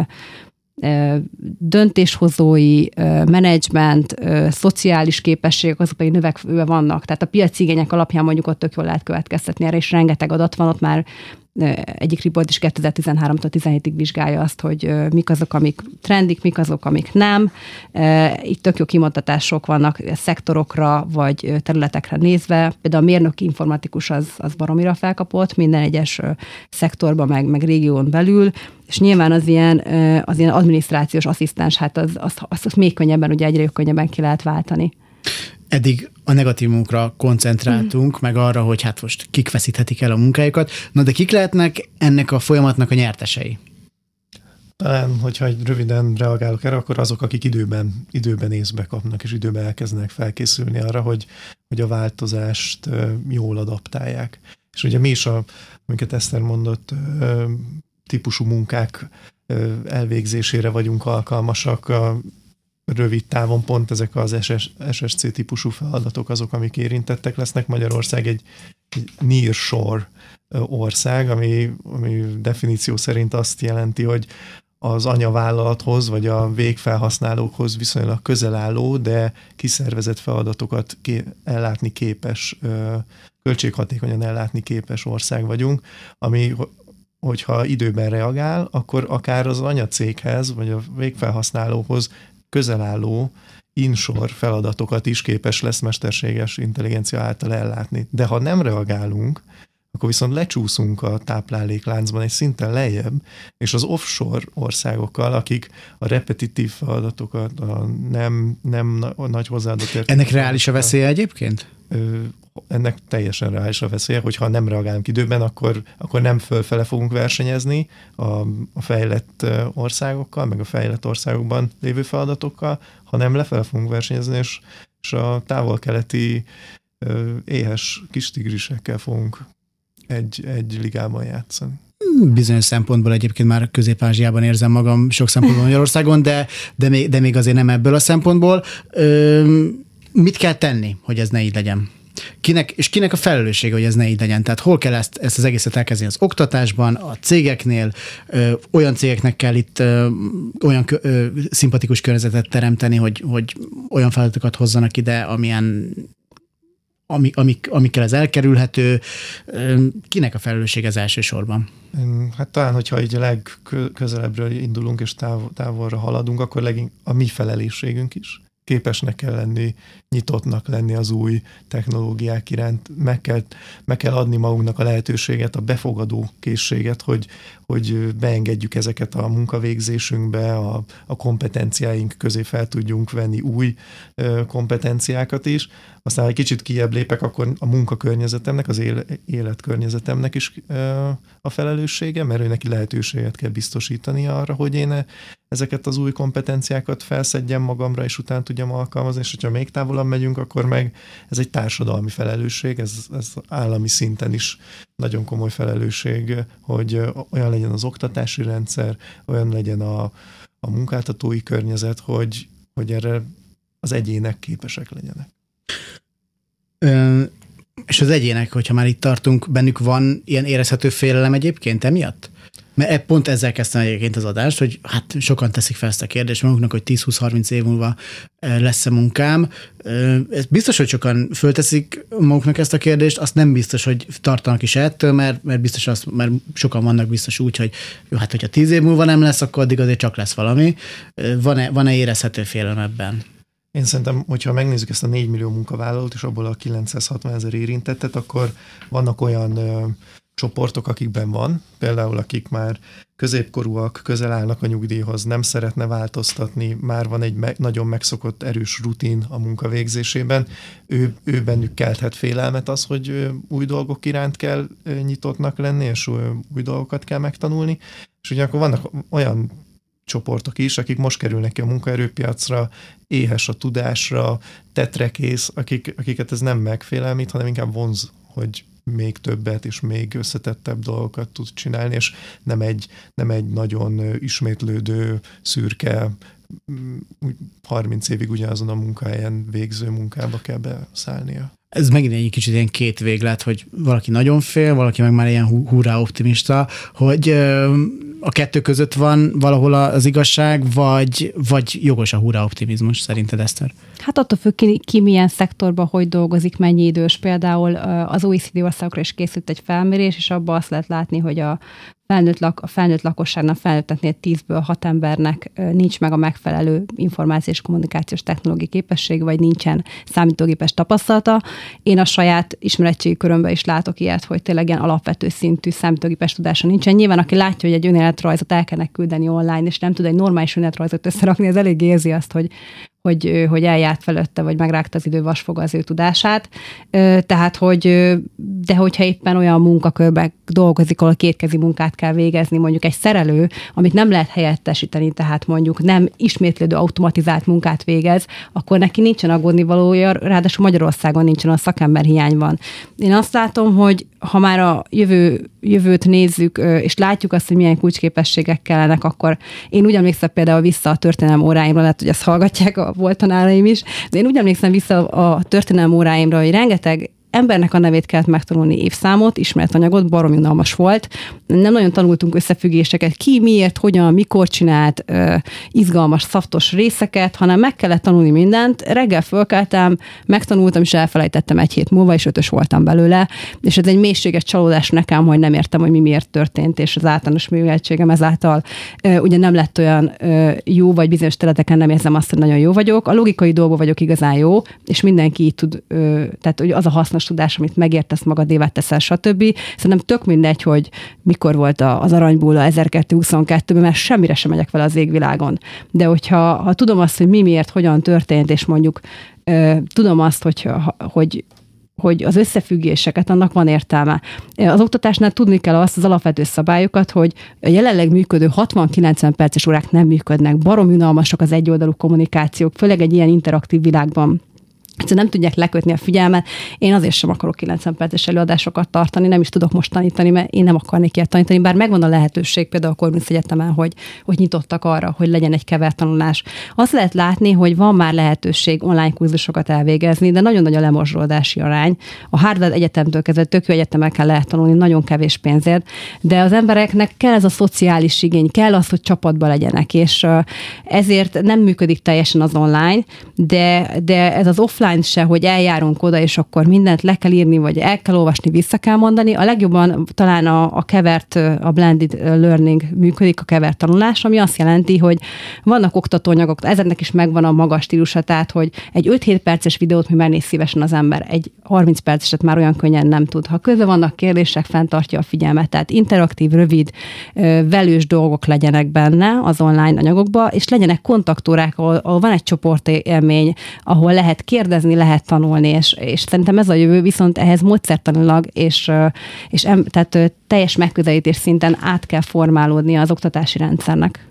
ö, döntéshozói, menedzsment, szociális képességek, azok pedig növekvőbe vannak. Tehát a piaci igények alapján mondjuk ott tök jól lehet következtetni erre, és rengeteg adat van, ott már egyik riport is 2013-tól 17-ig vizsgálja azt, hogy mik azok, amik trendik, mik azok, amik nem. Itt tök jó kimutatások vannak szektorokra vagy területekre nézve. Például a mérnök informatikus az, az baromira felkapott minden egyes szektorban, meg, meg régión belül, és nyilván az ilyen, az ilyen adminisztrációs asszisztens, hát az, az, az, az még könnyebben, ugye egyre könnyebben ki lehet váltani eddig a negatívumokra koncentráltunk, mm. meg arra, hogy hát most kik veszíthetik el a munkájukat. Na de kik lehetnek ennek a folyamatnak a nyertesei? Talán, hogyha egy röviden reagálok erre, akkor azok, akik időben, időben észbe kapnak, és időben elkezdenek felkészülni arra, hogy, hogy a változást jól adaptálják. És ugye mi is, a, amiket Eszter mondott, típusú munkák elvégzésére vagyunk alkalmasak, rövid távon pont ezek az SS, SSC típusú feladatok azok, amik érintettek lesznek. Magyarország egy, egy nearshore ország, ami, ami definíció szerint azt jelenti, hogy az anyavállalathoz, vagy a végfelhasználókhoz viszonylag közel álló, de kiszervezett feladatokat ké- ellátni képes, költséghatékonyan ellátni képes ország vagyunk, ami hogyha időben reagál, akkor akár az anyacéghez, vagy a végfelhasználóhoz közel álló insor feladatokat is képes lesz mesterséges intelligencia által ellátni. De ha nem reagálunk, akkor viszont lecsúszunk a táplálékláncban egy szinten lejjebb, és az offshore országokkal, akik a repetitív feladatokat, a nem, nem nagy hozzáadott Ennek reális a veszélye egyébként? ennek teljesen reális a veszélye, hogy ha nem reagálunk időben, akkor, akkor nem fölfele fogunk versenyezni a, a fejlett országokkal, meg a fejlett országokban lévő feladatokkal, hanem lefele fogunk versenyezni, és, és a távol-keleti éhes kis tigrisekkel fogunk egy, egy ligában játszani. Bizonyos szempontból egyébként már Közép-Ázsiában érzem magam sok szempontból Magyarországon, de, de, még, de még azért nem ebből a szempontból. Ö, mit kell tenni, hogy ez ne így legyen? Kinek, és kinek a felelőssége, hogy ez ne így legyen? Tehát hol kell ezt, ezt az egészet elkezdeni az oktatásban, a cégeknél, ö, olyan cégeknek kell itt ö, olyan kö, ö, szimpatikus környezetet teremteni, hogy, hogy olyan feladatokat hozzanak ide, amilyen ami, amik, amikkel ez elkerülhető. Kinek a felelősség ez elsősorban? Hát talán, hogyha így a legközelebbről indulunk és táv, távolra haladunk, akkor legink a mi felelősségünk is képesnek kell lenni, nyitottnak lenni az új technológiák iránt, meg kell, meg kell adni magunknak a lehetőséget, a befogadó készséget, hogy, hogy beengedjük ezeket a munkavégzésünkbe, a, a kompetenciáink közé fel tudjunk venni új kompetenciákat is. Aztán, egy kicsit kiebb lépek, akkor a munkakörnyezetemnek, az éle, életkörnyezetemnek is a felelőssége, mert ő neki lehetőséget kell biztosítani arra, hogy én ezeket az új kompetenciákat felszedjem magamra, és utána tudjam alkalmazni, és hogyha még távolabb megyünk, akkor meg ez egy társadalmi felelősség, ez, ez állami szinten is nagyon komoly felelősség, hogy olyan legyen az oktatási rendszer, olyan legyen a, a munkáltatói környezet, hogy, hogy erre az egyének képesek legyenek. És az egyének, hogyha már itt tartunk, bennük van ilyen érezhető félelem egyébként emiatt? Mert e- pont ezzel kezdtem egyébként az adást, hogy hát sokan teszik fel ezt a kérdést maguknak, hogy 10-20-30 év múlva lesz-e munkám. Ez biztos, hogy sokan fölteszik maguknak ezt a kérdést, azt nem biztos, hogy tartanak is ettől, mert, mert biztos azt, mert sokan vannak biztos úgy, hogy jó, hát hogyha 10 év múlva nem lesz, akkor addig azért csak lesz valami. Van-e, van-e érezhető félelem ebben? Én szerintem, hogyha megnézzük ezt a 4 millió munkavállalót, és abból a 960 ezer érintettet, akkor vannak olyan csoportok, akikben van, például akik már középkorúak, közel állnak a nyugdíjhoz, nem szeretne változtatni, már van egy me- nagyon megszokott erős rutin a munka végzésében, ő, ő bennük kelthet félelmet az, hogy új dolgok iránt kell nyitottnak lenni, és új dolgokat kell megtanulni, és ugyanakkor vannak olyan csoportok is, akik most kerülnek ki a munkaerőpiacra, éhes a tudásra, tetrekész, akik, akiket ez nem megfélelmít, hanem inkább vonz, hogy még többet és még összetettebb dolgokat tud csinálni, és nem egy, nem egy nagyon ismétlődő, szürke, 30 évig ugyanazon a munkahelyen végző munkába kell beszállnia. Ez megint egy kicsit ilyen két véglet, hogy valaki nagyon fél, valaki meg már ilyen hurrá optimista, hogy a kettő között van valahol az igazság, vagy, vagy jogos a hurrá optimizmus szerinted, Eszter? Hát attól függ, ki, ki milyen szektorban hogy dolgozik, mennyi idős. Például az OECD országokra is készült egy felmérés, és abban azt lehet látni, hogy a felnőtt, lak, a felnőtt lakosságnak felnőtteknél 10-ből 6 embernek nincs meg a megfelelő információs kommunikációs technológiai képesség, vagy nincsen számítógépes tapasztalata. Én a saját ismeretségi körömben is látok ilyet, hogy tényleg ilyen alapvető szintű számítógépes tudása nincsen. Nyilván, aki látja, hogy egy önéletrajzot el kellene küldeni online, és nem tud egy normális önéletrajzot összerakni, az elég érzi azt, hogy, hogy, hogy eljárt felőtte, vagy megrágta az idő vasfoga az ő tudását. Tehát, hogy de hogyha éppen olyan munkakörben dolgozik, ahol kétkezi munkát kell végezni, mondjuk egy szerelő, amit nem lehet helyettesíteni, tehát mondjuk nem ismétlődő automatizált munkát végez, akkor neki nincsen aggódni valója, ráadásul Magyarországon nincsen a szakember hiány van. Én azt látom, hogy ha már a jövő, jövőt nézzük, és látjuk azt, hogy milyen kulcsképességek kellenek, akkor én úgy emlékszem például vissza a történelem óráimra, lehet, hogy ezt hallgatják a volt tanáraim is, de én úgy emlékszem vissza a történelem óráimra, hogy rengeteg embernek a nevét kellett megtanulni évszámot, ismert anyagot, barom unalmas volt. Nem nagyon tanultunk összefüggéseket, ki, miért, hogyan, mikor csinált uh, izgalmas, szaftos részeket, hanem meg kellett tanulni mindent. Reggel fölkeltem, megtanultam, és elfelejtettem egy hét múlva, és ötös voltam belőle. És ez egy mélységes csalódás nekem, hogy nem értem, hogy mi miért történt, és az általános műveltségem ezáltal uh, ugye nem lett olyan uh, jó, vagy bizonyos területeken nem érzem azt, hogy nagyon jó vagyok. A logikai dolgok vagyok igazán jó, és mindenki így tud, uh, tehát hogy az a hasznos tudás, amit megértesz magadévá teszel, stb. Szerintem tök mindegy, hogy mikor volt az aranybúla 1222-ben, mert semmire sem megyek vele az égvilágon. De hogyha ha tudom azt, hogy mi miért, hogyan történt, és mondjuk tudom azt, hogy, hogy hogy az összefüggéseket, annak van értelme. Az oktatásnál tudni kell azt az alapvető szabályokat, hogy a jelenleg működő 60-90 perces órák nem működnek, barom unalmasak az egyoldalú kommunikációk, főleg egy ilyen interaktív világban egyszerűen nem tudják lekötni a figyelmet. Én azért sem akarok 90 perces előadásokat tartani, nem is tudok most tanítani, mert én nem akarnék ilyet tanítani, bár megvan a lehetőség például a Corvinus Egyetemen, hogy, hogy nyitottak arra, hogy legyen egy kevert tanulás. Azt lehet látni, hogy van már lehetőség online kurzusokat elvégezni, de nagyon nagy a lemorzsolódási arány. A Harvard Egyetemtől kezdve tök jó egyetemekkel lehet tanulni, nagyon kevés pénzért, de az embereknek kell ez a szociális igény, kell az, hogy csapatba legyenek, és ezért nem működik teljesen az online, de, de ez az offline offline se, hogy eljárunk oda, és akkor mindent le kell írni, vagy el kell olvasni, vissza kell mondani. A legjobban talán a, a kevert, a blended learning működik, a kevert tanulás, ami azt jelenti, hogy vannak oktatóanyagok, ezeknek is megvan a magas stílusa, tehát, hogy egy 5-7 perces videót mi megnéz szívesen az ember, egy 30 perceset már olyan könnyen nem tud. Ha közben vannak kérdések, fenntartja a figyelmet, tehát interaktív, rövid, velős dolgok legyenek benne az online anyagokba, és legyenek kontaktórák, ahol, ahol van egy csoportélmény, ahol lehet kérdezni, kérdezni, lehet tanulni, és, és szerintem ez a jövő, viszont ehhez módszertanilag és, és em, tehát teljes megközelítés szinten át kell formálódni az oktatási rendszernek.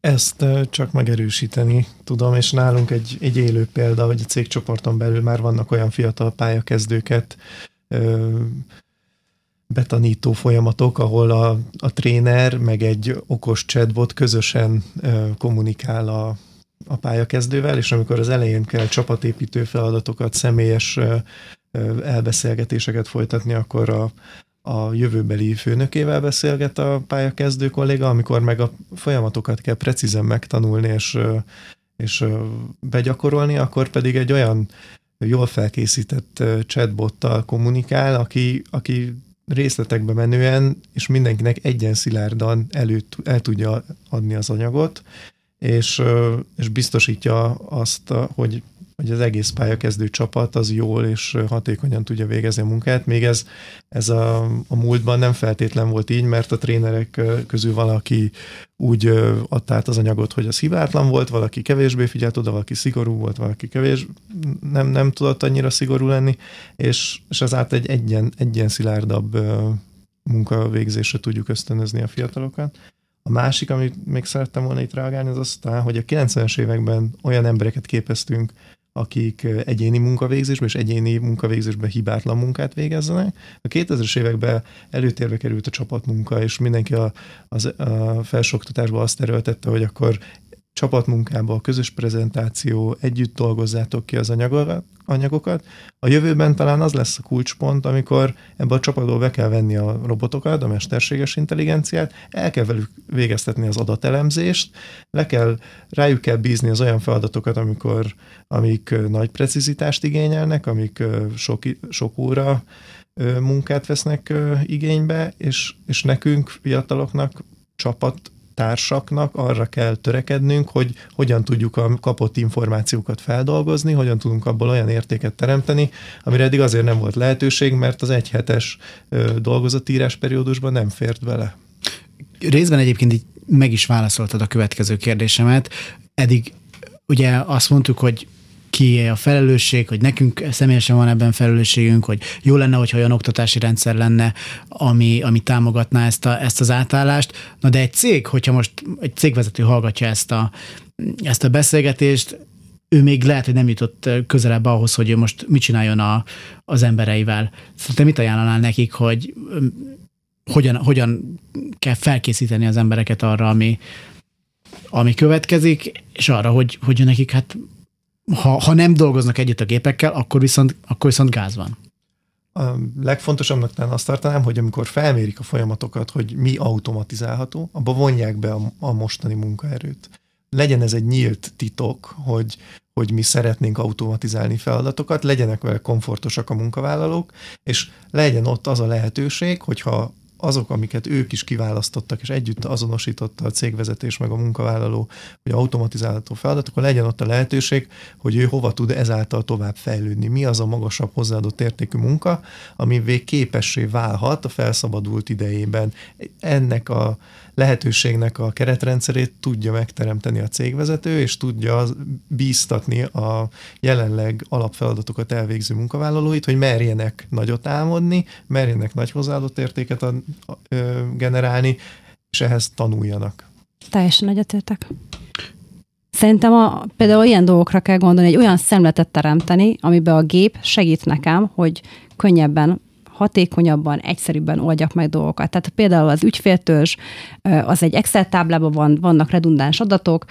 Ezt csak megerősíteni tudom, és nálunk egy, egy élő példa, hogy a cégcsoporton belül már vannak olyan fiatal pályakezdőket, betanító folyamatok, ahol a, a tréner meg egy okos chatbot közösen kommunikál a, a pályakezdővel, és amikor az elején kell csapatépítő feladatokat, személyes elbeszélgetéseket folytatni, akkor a, a jövőbeli főnökével beszélget a pályakezdő kolléga, amikor meg a folyamatokat kell precízen megtanulni és, és begyakorolni, akkor pedig egy olyan jól felkészített chatbottal kommunikál, aki, aki részletekbe menően, és mindenkinek egyen szilárdan elő, el tudja adni az anyagot, és, és biztosítja azt, hogy, hogy az egész pályakezdő csapat az jól és hatékonyan tudja végezni a munkát. Még ez, ez a, a múltban nem feltétlen volt így, mert a trénerek közül valaki úgy adta át az anyagot, hogy az hibátlan volt, valaki kevésbé figyelt oda, valaki szigorú volt, valaki kevés, nem, nem tudott annyira szigorú lenni, és, és ezáltal egy egyen, egyen szilárdabb munkavégzésre tudjuk ösztönözni a fiatalokat. A másik, amit még szerettem volna itt reagálni, az az hogy a 90-es években olyan embereket képeztünk, akik egyéni munkavégzésben és egyéni munkavégzésben hibátlan munkát végezzenek. A 2000-es években előtérbe került a csapatmunka, és mindenki a, az, a felsőoktatásban azt erőltette, hogy akkor csapatmunkába, a közös prezentáció, együtt dolgozzátok ki az anyagokat, anyagokat. A jövőben talán az lesz a kulcspont, amikor ebbe a csapatból be kell venni a robotokat, a mesterséges intelligenciát, el kell velük végeztetni az adatelemzést, le kell, rájuk kell bízni az olyan feladatokat, amikor, amik nagy precizitást igényelnek, amik sok, sok óra munkát vesznek igénybe, és, és nekünk, fiataloknak, csapat társaknak arra kell törekednünk, hogy hogyan tudjuk a kapott információkat feldolgozni, hogyan tudunk abból olyan értéket teremteni, amire eddig azért nem volt lehetőség, mert az egyhetes dolgozatírás periódusban nem fért bele. Részben egyébként így meg is válaszoltad a következő kérdésemet. Eddig ugye azt mondtuk, hogy ki a felelősség, hogy nekünk személyesen van ebben felelősségünk, hogy jó lenne, hogyha olyan oktatási rendszer lenne, ami, ami támogatná ezt, a, ezt az átállást. Na de egy cég, hogyha most egy cégvezető hallgatja ezt a, ezt a beszélgetést, ő még lehet, hogy nem jutott közelebb ahhoz, hogy ő most mit csináljon a, az embereivel. Szóval te mit ajánlanál nekik, hogy hogyan, hogyan kell felkészíteni az embereket arra, ami, ami következik, és arra, hogy, hogy nekik hát ha, ha nem dolgoznak együtt a gépekkel, akkor viszont, akkor viszont gáz van. A legfontosabbnak talán azt tartanám, hogy amikor felmérik a folyamatokat, hogy mi automatizálható, abba vonják be a, a mostani munkaerőt. Legyen ez egy nyílt titok, hogy, hogy mi szeretnénk automatizálni feladatokat, legyenek vele komfortosak a munkavállalók, és legyen ott az a lehetőség, hogyha azok, amiket ők is kiválasztottak, és együtt azonosította a cégvezetés meg a munkavállaló, hogy automatizálható feladat, akkor legyen ott a lehetőség, hogy ő hova tud ezáltal tovább fejlődni. Mi az a magasabb hozzáadott értékű munka, ami képessé válhat a felszabadult idejében. Ennek a lehetőségnek a keretrendszerét tudja megteremteni a cégvezető, és tudja bíztatni a jelenleg alapfeladatokat elvégző munkavállalóit, hogy merjenek nagyot álmodni, merjenek nagy hozzáadott értéket a, a, ö, generálni, és ehhez tanuljanak. Teljesen egyetértek. Szerintem a, például ilyen dolgokra kell gondolni, egy olyan szemletet teremteni, amiben a gép segít nekem, hogy könnyebben hatékonyabban, egyszerűbben oldjak meg dolgokat. Tehát például az ügyféltörzs, az egy Excel táblában van, vannak redundáns adatok,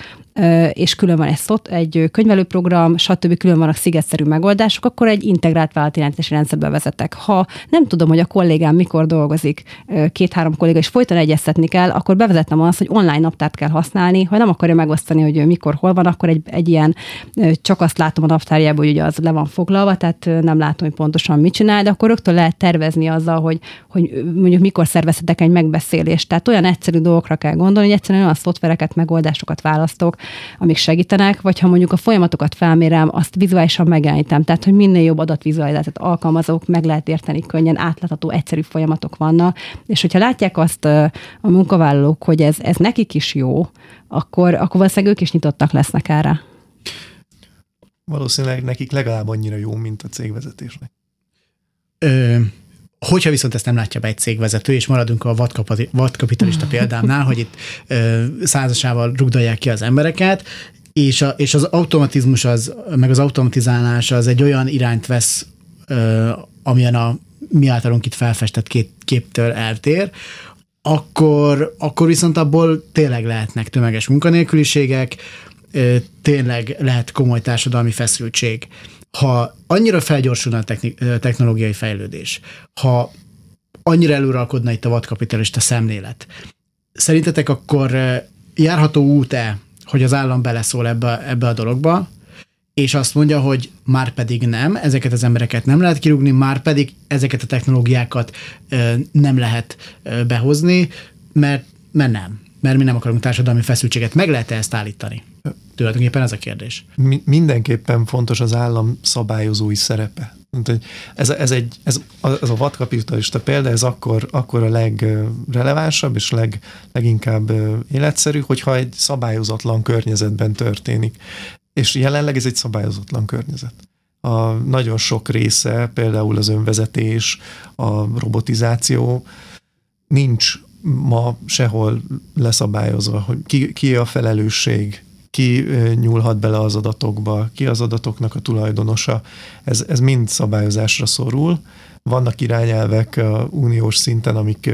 és külön van egy, szot, egy könyvelőprogram, stb. külön vannak szigetszerű megoldások, akkor egy integrált vállalatirányítási rendszerbe vezetek. Ha nem tudom, hogy a kollégám mikor dolgozik, két-három kolléga, és folyton egyeztetni kell, akkor bevezetem azt, hogy online naptárt kell használni, ha nem akarja megosztani, hogy mikor hol van, akkor egy, egy ilyen, csak azt látom a naptárjában, hogy ugye az le van foglalva, tehát nem látom, hogy pontosan mit csinál, de akkor rögtön lehet tervezni azzal, hogy, hogy mondjuk mikor szervezhetek egy megbeszélést. Tehát olyan egyszerű dolgokra kell gondolni, hogy egyszerűen olyan szoftvereket, megoldásokat választok, amik segítenek, vagy ha mondjuk a folyamatokat felmérem, azt vizuálisan megjelenítem. Tehát, hogy minél jobb adatvizualizációt alkalmazok, meg lehet érteni könnyen, átlátható, egyszerű folyamatok vannak. És hogyha látják azt a munkavállalók, hogy ez, ez nekik is jó, akkor, akkor valószínűleg ők is nyitottak lesznek erre. Valószínűleg nekik legalább annyira jó, mint a cégvezetésnek. Ö, Hogyha viszont ezt nem látja be egy cégvezető, és maradunk a vadkapitalista példámnál, hogy itt ö, százasával rugdalják ki az embereket, és, a, és az automatizmus, az, meg az automatizálás az egy olyan irányt vesz, ö, amilyen a mi általunk itt felfestett két képtől eltér, akkor, akkor viszont abból tényleg lehetnek tömeges munkanélküliségek, tényleg lehet komoly társadalmi feszültség ha annyira felgyorsulna a technológiai fejlődés, ha annyira előralkodna itt a vadkapitalista szemlélet, szerintetek akkor járható út-e, hogy az állam beleszól ebbe, ebbe a dologba, és azt mondja, hogy már pedig nem, ezeket az embereket nem lehet kirúgni, már pedig ezeket a technológiákat nem lehet behozni, mert, mert nem. Mert mi nem akarunk társadalmi feszültséget. Meg lehet -e ezt állítani? Tulajdonképpen ez a kérdés. Mi, mindenképpen fontos az állam szabályozói szerepe. Ez, ez, egy, ez, ez a vadkapitalista példa, ez akkor, akkor a legrelevánsabb és leg, leginkább életszerű, hogyha egy szabályozatlan környezetben történik. És jelenleg ez egy szabályozatlan környezet. A nagyon sok része, például az önvezetés, a robotizáció nincs ma sehol leszabályozva, hogy ki, ki a felelősség ki nyúlhat bele az adatokba, ki az adatoknak a tulajdonosa. Ez, ez mind szabályozásra szorul. Vannak irányelvek uniós szinten, amik,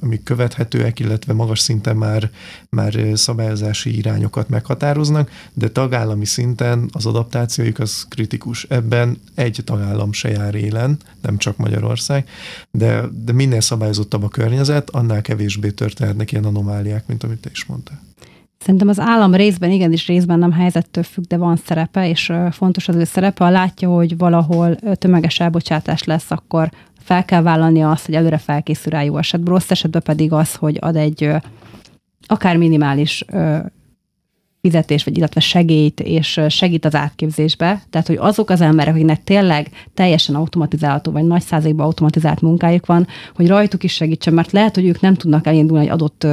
amik követhetőek, illetve magas szinten már, már szabályozási irányokat meghatároznak, de tagállami szinten az adaptációjuk az kritikus. Ebben egy tagállam se jár élen, nem csak Magyarország, de, de minél szabályozottabb a környezet, annál kevésbé történhetnek ilyen anomáliák, mint amit te is mondtál. Szerintem az állam részben, igenis részben nem helyzettől függ, de van szerepe, és fontos az ő szerepe. Ha látja, hogy valahol tömeges elbocsátás lesz, akkor fel kell vállalni azt, hogy előre felkészül rá jó esetben, rossz esetben pedig az, hogy ad egy akár minimális fizetés, vagy illetve segélyt, és segít az átképzésbe. Tehát, hogy azok az emberek, akiknek tényleg teljesen automatizálható, vagy nagy százalékban automatizált munkájuk van, hogy rajtuk is segítsen, mert lehet, hogy ők nem tudnak elindulni egy adott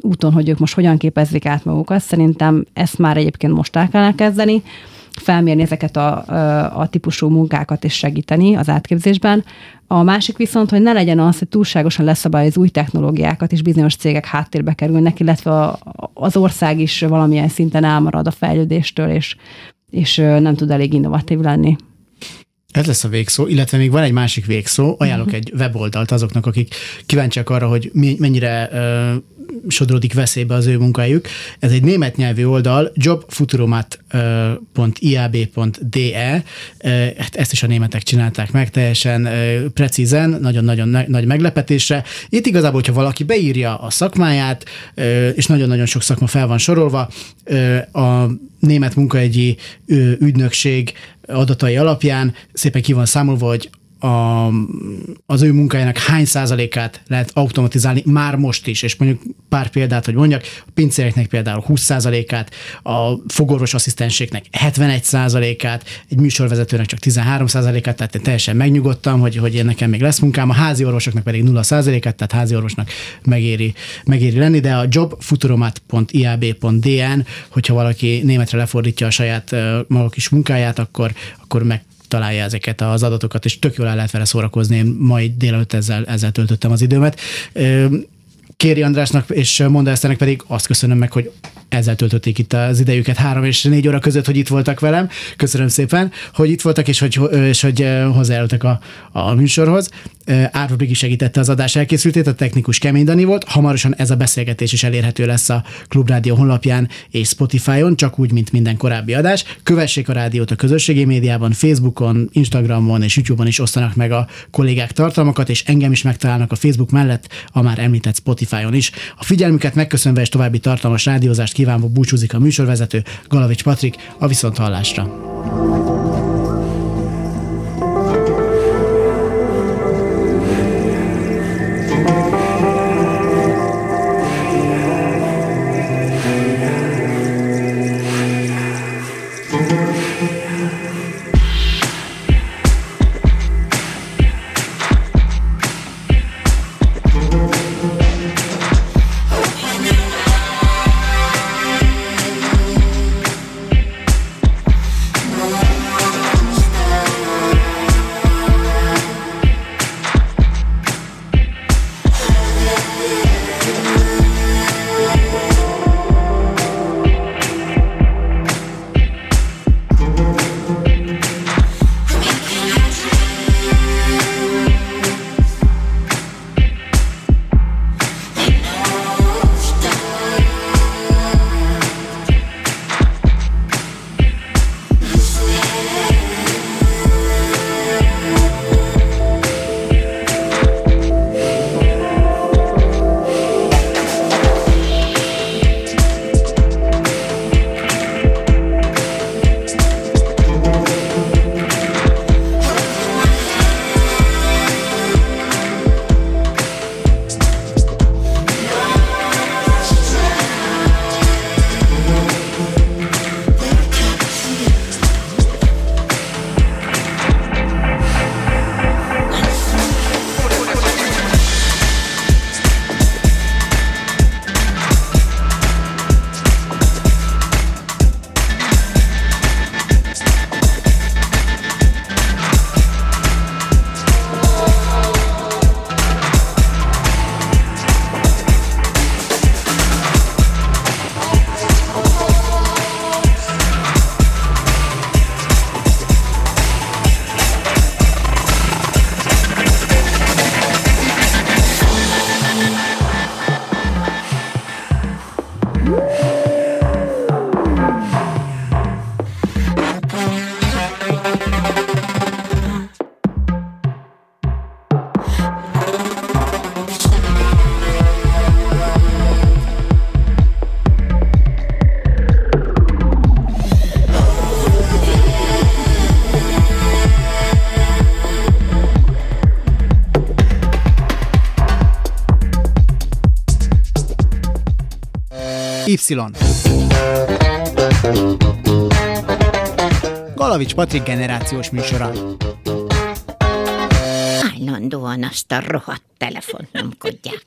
úton, hogy ők most hogyan képezzék át magukat. Szerintem ezt már egyébként most el kellene kezdeni felmérni ezeket a, a, típusú munkákat és segíteni az átképzésben. A másik viszont, hogy ne legyen az, hogy túlságosan leszabályoz új technológiákat, és bizonyos cégek háttérbe kerülnek, illetve a, az ország is valamilyen szinten elmarad a fejlődéstől, és, és nem tud elég innovatív lenni. Ez lesz a végszó, illetve még van egy másik végszó, ajánlok uh-huh. egy weboldalt azoknak, akik kíváncsiak arra, hogy mennyire uh, sodródik veszélybe az ő munkájuk. Ez egy német nyelvű oldal, jobfuturomat.iab.de, hát ezt is a németek csinálták meg, teljesen precízen, nagyon-nagyon nagy meglepetésre. Itt igazából, hogyha valaki beírja a szakmáját, és nagyon-nagyon sok szakma fel van sorolva, a német munkaegyi ügynökség adatai alapján szépen ki van számolva, hogy a, az ő munkájának hány százalékát lehet automatizálni már most is, és mondjuk pár példát, hogy mondjak, a pincéreknek például 20 százalékát, a fogorvos asszisztenségnek 71 százalékát, egy műsorvezetőnek csak 13 százalékát, tehát én teljesen megnyugodtam, hogy, hogy én nekem még lesz munkám, a házi orvosoknak pedig 0 százalékát, tehát házi orvosnak megéri, megéri lenni, de a jobfuturomat.iab.dn, hogyha valaki németre lefordítja a saját maga kis munkáját, akkor, akkor meg találja ezeket az adatokat, és tök jól el lehet vele szórakozni. Én mai délelőtt ezzel, ezzel töltöttem az időmet. Kéri Andrásnak és Monda Eszternek pedig azt köszönöm meg, hogy ezzel töltötték itt az idejüket három és négy óra között, hogy itt voltak velem. Köszönöm szépen, hogy itt voltak, és hogy, és hogy hozzájárultak a, a műsorhoz. Árva Brigi segítette az adás elkészültét, a technikus Kemény Dani volt. Hamarosan ez a beszélgetés is elérhető lesz a Klubrádió honlapján és Spotify-on, csak úgy, mint minden korábbi adás. Kövessék a rádiót a közösségi médiában, Facebookon, Instagramon és YouTube-on is osztanak meg a kollégák tartalmakat, és engem is megtalálnak a Facebook mellett, a már említett Spotify-on is. A figyelmüket megköszönve és további tartalmas rádiózást kívánva búcsúzik a műsorvezető Galavics Patrik a viszonthallásra. Galavics Patrik generációs műsora. Állandóan azt a rohadt nyomkodják.